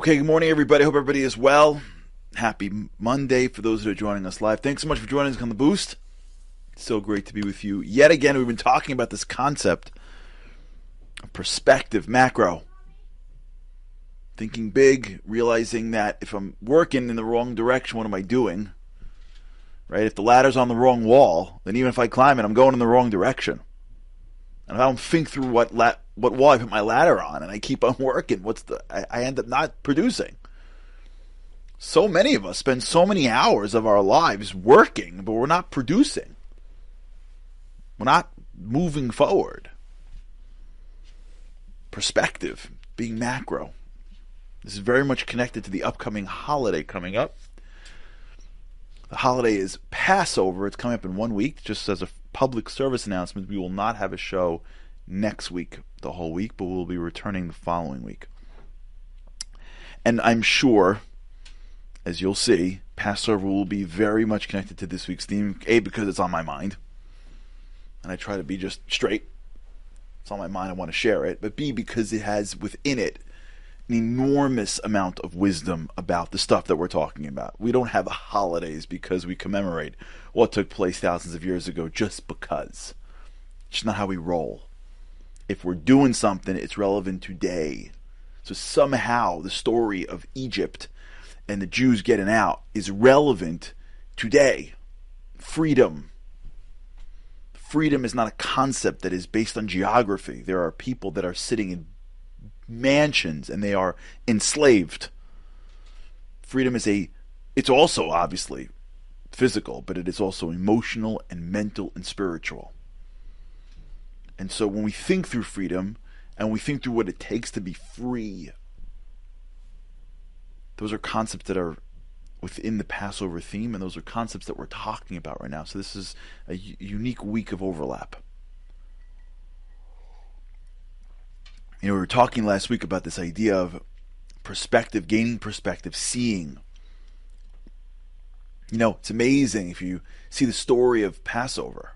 Okay, good morning, everybody. Hope everybody is well. Happy Monday for those that are joining us live. Thanks so much for joining us on the Boost. It's so great to be with you yet again. We've been talking about this concept of perspective, macro. Thinking big, realizing that if I'm working in the wrong direction, what am I doing? Right? If the ladder's on the wrong wall, then even if I climb it, I'm going in the wrong direction. And if I don't think through what la- what wall I put my ladder on, and I keep on working, what's the I, I end up not producing. So many of us spend so many hours of our lives working, but we're not producing. We're not moving forward. Perspective, being macro. This is very much connected to the upcoming holiday coming up. The holiday is Passover. It's coming up in one week. Just as a public service announcement, we will not have a show next week, the whole week, but we'll be returning the following week. And I'm sure, as you'll see, Passover will be very much connected to this week's theme. A, because it's on my mind, and I try to be just straight. It's on my mind. I want to share it. But B, because it has within it an enormous amount of wisdom about the stuff that we're talking about. We don't have holidays because we commemorate what took place thousands of years ago just because. It's not how we roll. If we're doing something, it's relevant today. So somehow the story of Egypt and the Jews getting out is relevant today. Freedom. Freedom is not a concept that is based on geography. There are people that are sitting in mansions and they are enslaved. Freedom is a it's also obviously physical, but it is also emotional and mental and spiritual. And so when we think through freedom and we think through what it takes to be free, those are concepts that are within the Passover theme, and those are concepts that we're talking about right now. So this is a unique week of overlap. You know, we were talking last week about this idea of perspective, gaining perspective, seeing. You know, it's amazing if you see the story of Passover.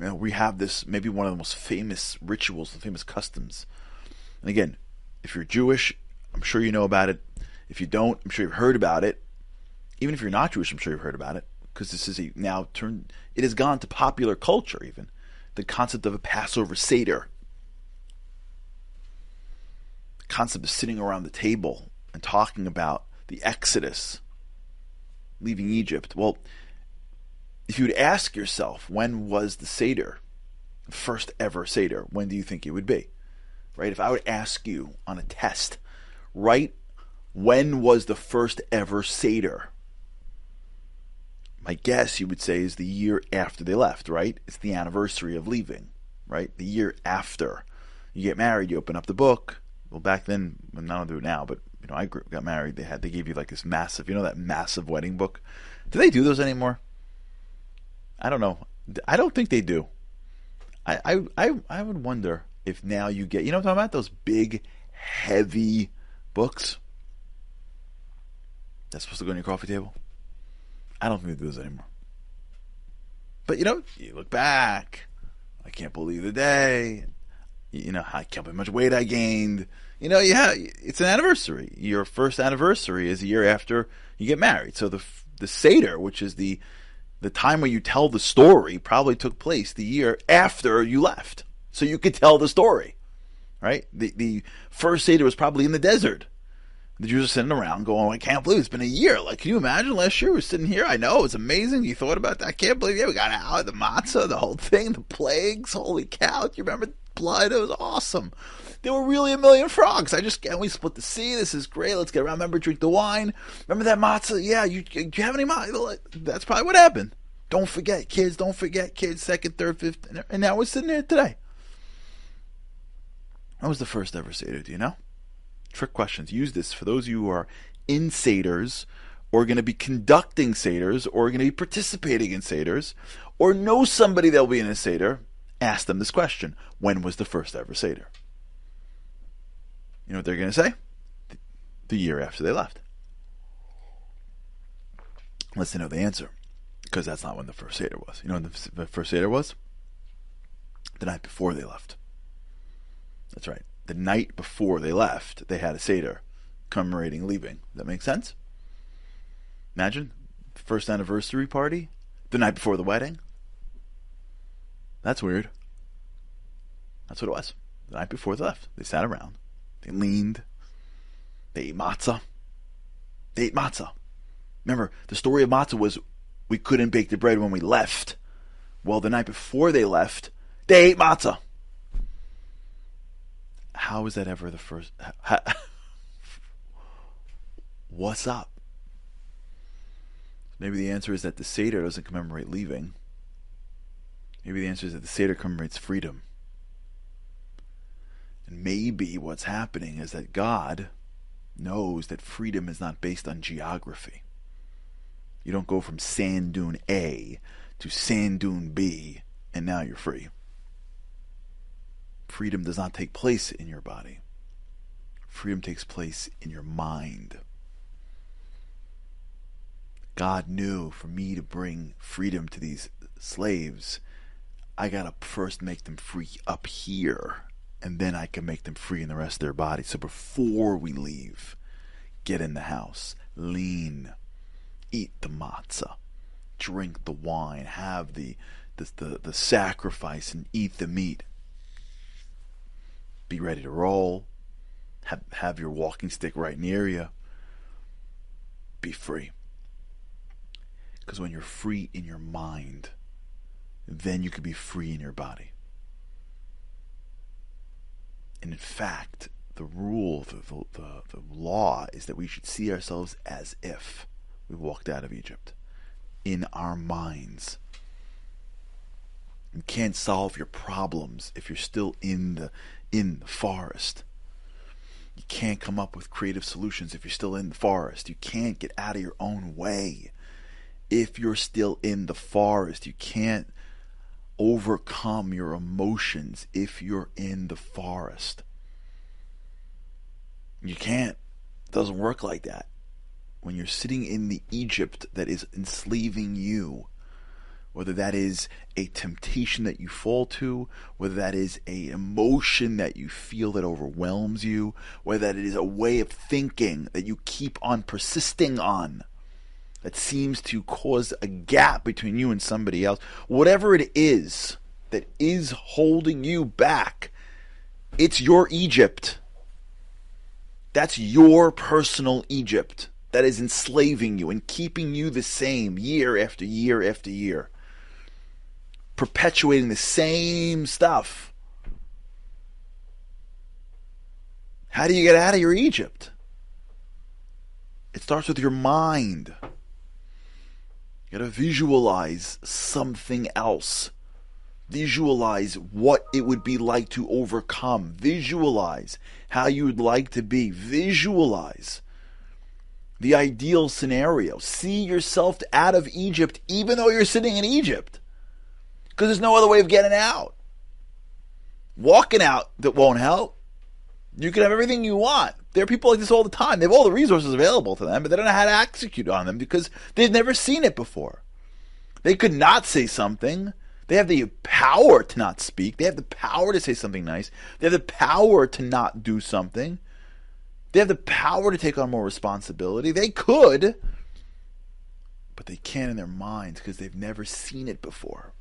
You know, we have this maybe one of the most famous rituals, the famous customs. And again, if you're Jewish, I'm sure you know about it. If you don't, I'm sure you've heard about it. Even if you're not Jewish, I'm sure you've heard about it because this is a now turned. It has gone to popular culture. Even the concept of a Passover seder concept of sitting around the table and talking about the Exodus, leaving Egypt. Well, if you would ask yourself, when was the Seder, first ever Seder, when do you think it would be? Right? If I would ask you on a test, right, when was the first ever Seder? My guess you would say is the year after they left, right? It's the anniversary of leaving, right? The year after. You get married, you open up the book, well back then well, don't do it now, but you know I grew, got married. They had they gave you like this massive, you know that massive wedding book. Do they do those anymore? I don't know. I don't think they do. I I I, I would wonder if now you get you know what I'm talking about those big heavy books that's supposed to go on your coffee table. I don't think they do those anymore. But you know, you look back. I can't believe the day you know, I can't believe how much weight I gained. You know, yeah, it's an anniversary. Your first anniversary is a year after you get married. So the the seder, which is the the time where you tell the story, probably took place the year after you left, so you could tell the story, right? The the first seder was probably in the desert. The Jews are sitting around going, I can't believe it's been a year. Like, can you imagine last year we were sitting here? I know, it's amazing. You thought about that. I can't believe, yeah, we got out the matzah, the whole thing, the plagues. Holy cow. Do you remember blood. It was awesome. There were really a million frogs. I just and we split the sea. This is great. Let's get around. Remember, drink the wine. Remember that matzah? Yeah. You do you have any matzah? That's probably what happened. Don't forget, kids. Don't forget, kids. Second, third, fifth, and now we're sitting here today. That was the first ever seder. Do you know? Trick questions. Use this for those of you who are in seders or going to be conducting seders or going to be participating in seders or know somebody that'll be in a seder ask them this question When was the first ever Seder? You know what they're going to say? The year after they left. Unless they know the answer, because that's not when the first Seder was. You know when the first Seder was? The night before they left. That's right. The night before they left, they had a Seder. commemorating leaving. That makes sense? Imagine first anniversary party the night before the wedding. That's weird. That's what it was. The night before they left, they sat around, they leaned, they ate matzah. They ate matzah. Remember, the story of matzah was we couldn't bake the bread when we left. Well, the night before they left, they ate matzah. How is that ever the first? How, what's up? Maybe the answer is that the Seder doesn't commemorate leaving. Maybe the answer is that the Seder commemorates freedom. And maybe what's happening is that God knows that freedom is not based on geography. You don't go from sand dune A to sand dune B and now you're free. Freedom does not take place in your body. Freedom takes place in your mind. God knew for me to bring freedom to these slaves, I got to first make them free up here, and then I can make them free in the rest of their body. So before we leave, get in the house, lean, eat the matzah, drink the wine, have the, the, the, the sacrifice, and eat the meat. Be ready to roll. Have, have your walking stick right near you. Be free. Because when you're free in your mind, then you can be free in your body. And in fact, the rule, the, the, the, law is that we should see ourselves as if we walked out of Egypt in our minds. You can't solve your problems if you're still in the in the forest. You can't come up with creative solutions if you're still in the forest. You can't get out of your own way if you're still in the forest. You can't overcome your emotions if you're in the forest. You can't. It doesn't work like that. When you're sitting in the Egypt that is enslaving you, whether that is a temptation that you fall to, whether that is a emotion that you feel that overwhelms you, whether that is a way of thinking that you keep on persisting on that seems to cause a gap between you and somebody else, whatever it is that is holding you back, it's your Egypt. That's your personal Egypt that is enslaving you and keeping you the same year after year after year, perpetuating the same stuff. How do you get out of your Egypt? It starts with your mind. You gotta visualize something else. Visualize what it would be like to overcome. Visualize how you would like to be. Visualize the ideal scenario. See yourself out of Egypt, even though you're sitting in Egypt. Because there's no other way of getting out. Walking out that won't help. You can have everything you want. There are people like this all the time. They have all the resources available to them, but they don't know how to execute on them because they've never seen it before. They could not say something. They have the power to not speak. They have the power to say something nice. They have the power to not do something. They have the power to take on more responsibility. They could, but they can't in their minds because they've never seen it before.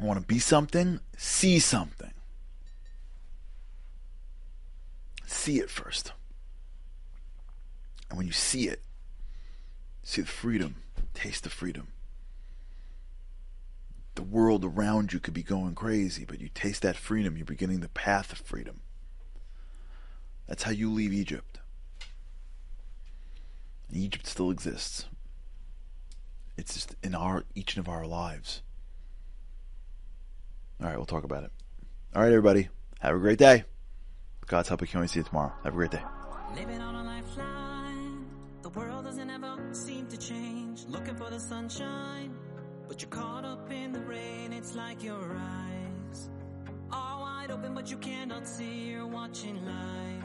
Want to be something, see something. See it first. And when you see it, see the freedom, taste the freedom. The world around you could be going crazy, but you taste that freedom, you're beginning the path of freedom. That's how you leave Egypt. Egypt still exists. It's just in our each of our lives. All right, we'll talk about it. All right, everybody. Have a great day. God's help, we can only see you tomorrow. Have a great day. Living on a lifeline. The world doesn't ever seem to change. Looking for the sunshine. But you're caught up in the rain. It's like your eyes are wide open, but you cannot see. You're watching life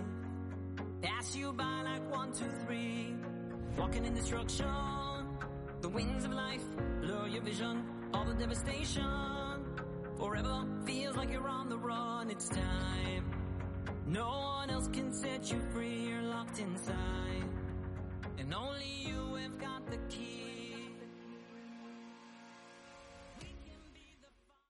pass you by like one, two, three. Walking in destruction. The winds of life blur your vision. All the devastation Forever feels like you're on the run, it's time. No one else can set you free, you're locked inside. And only you have got the key.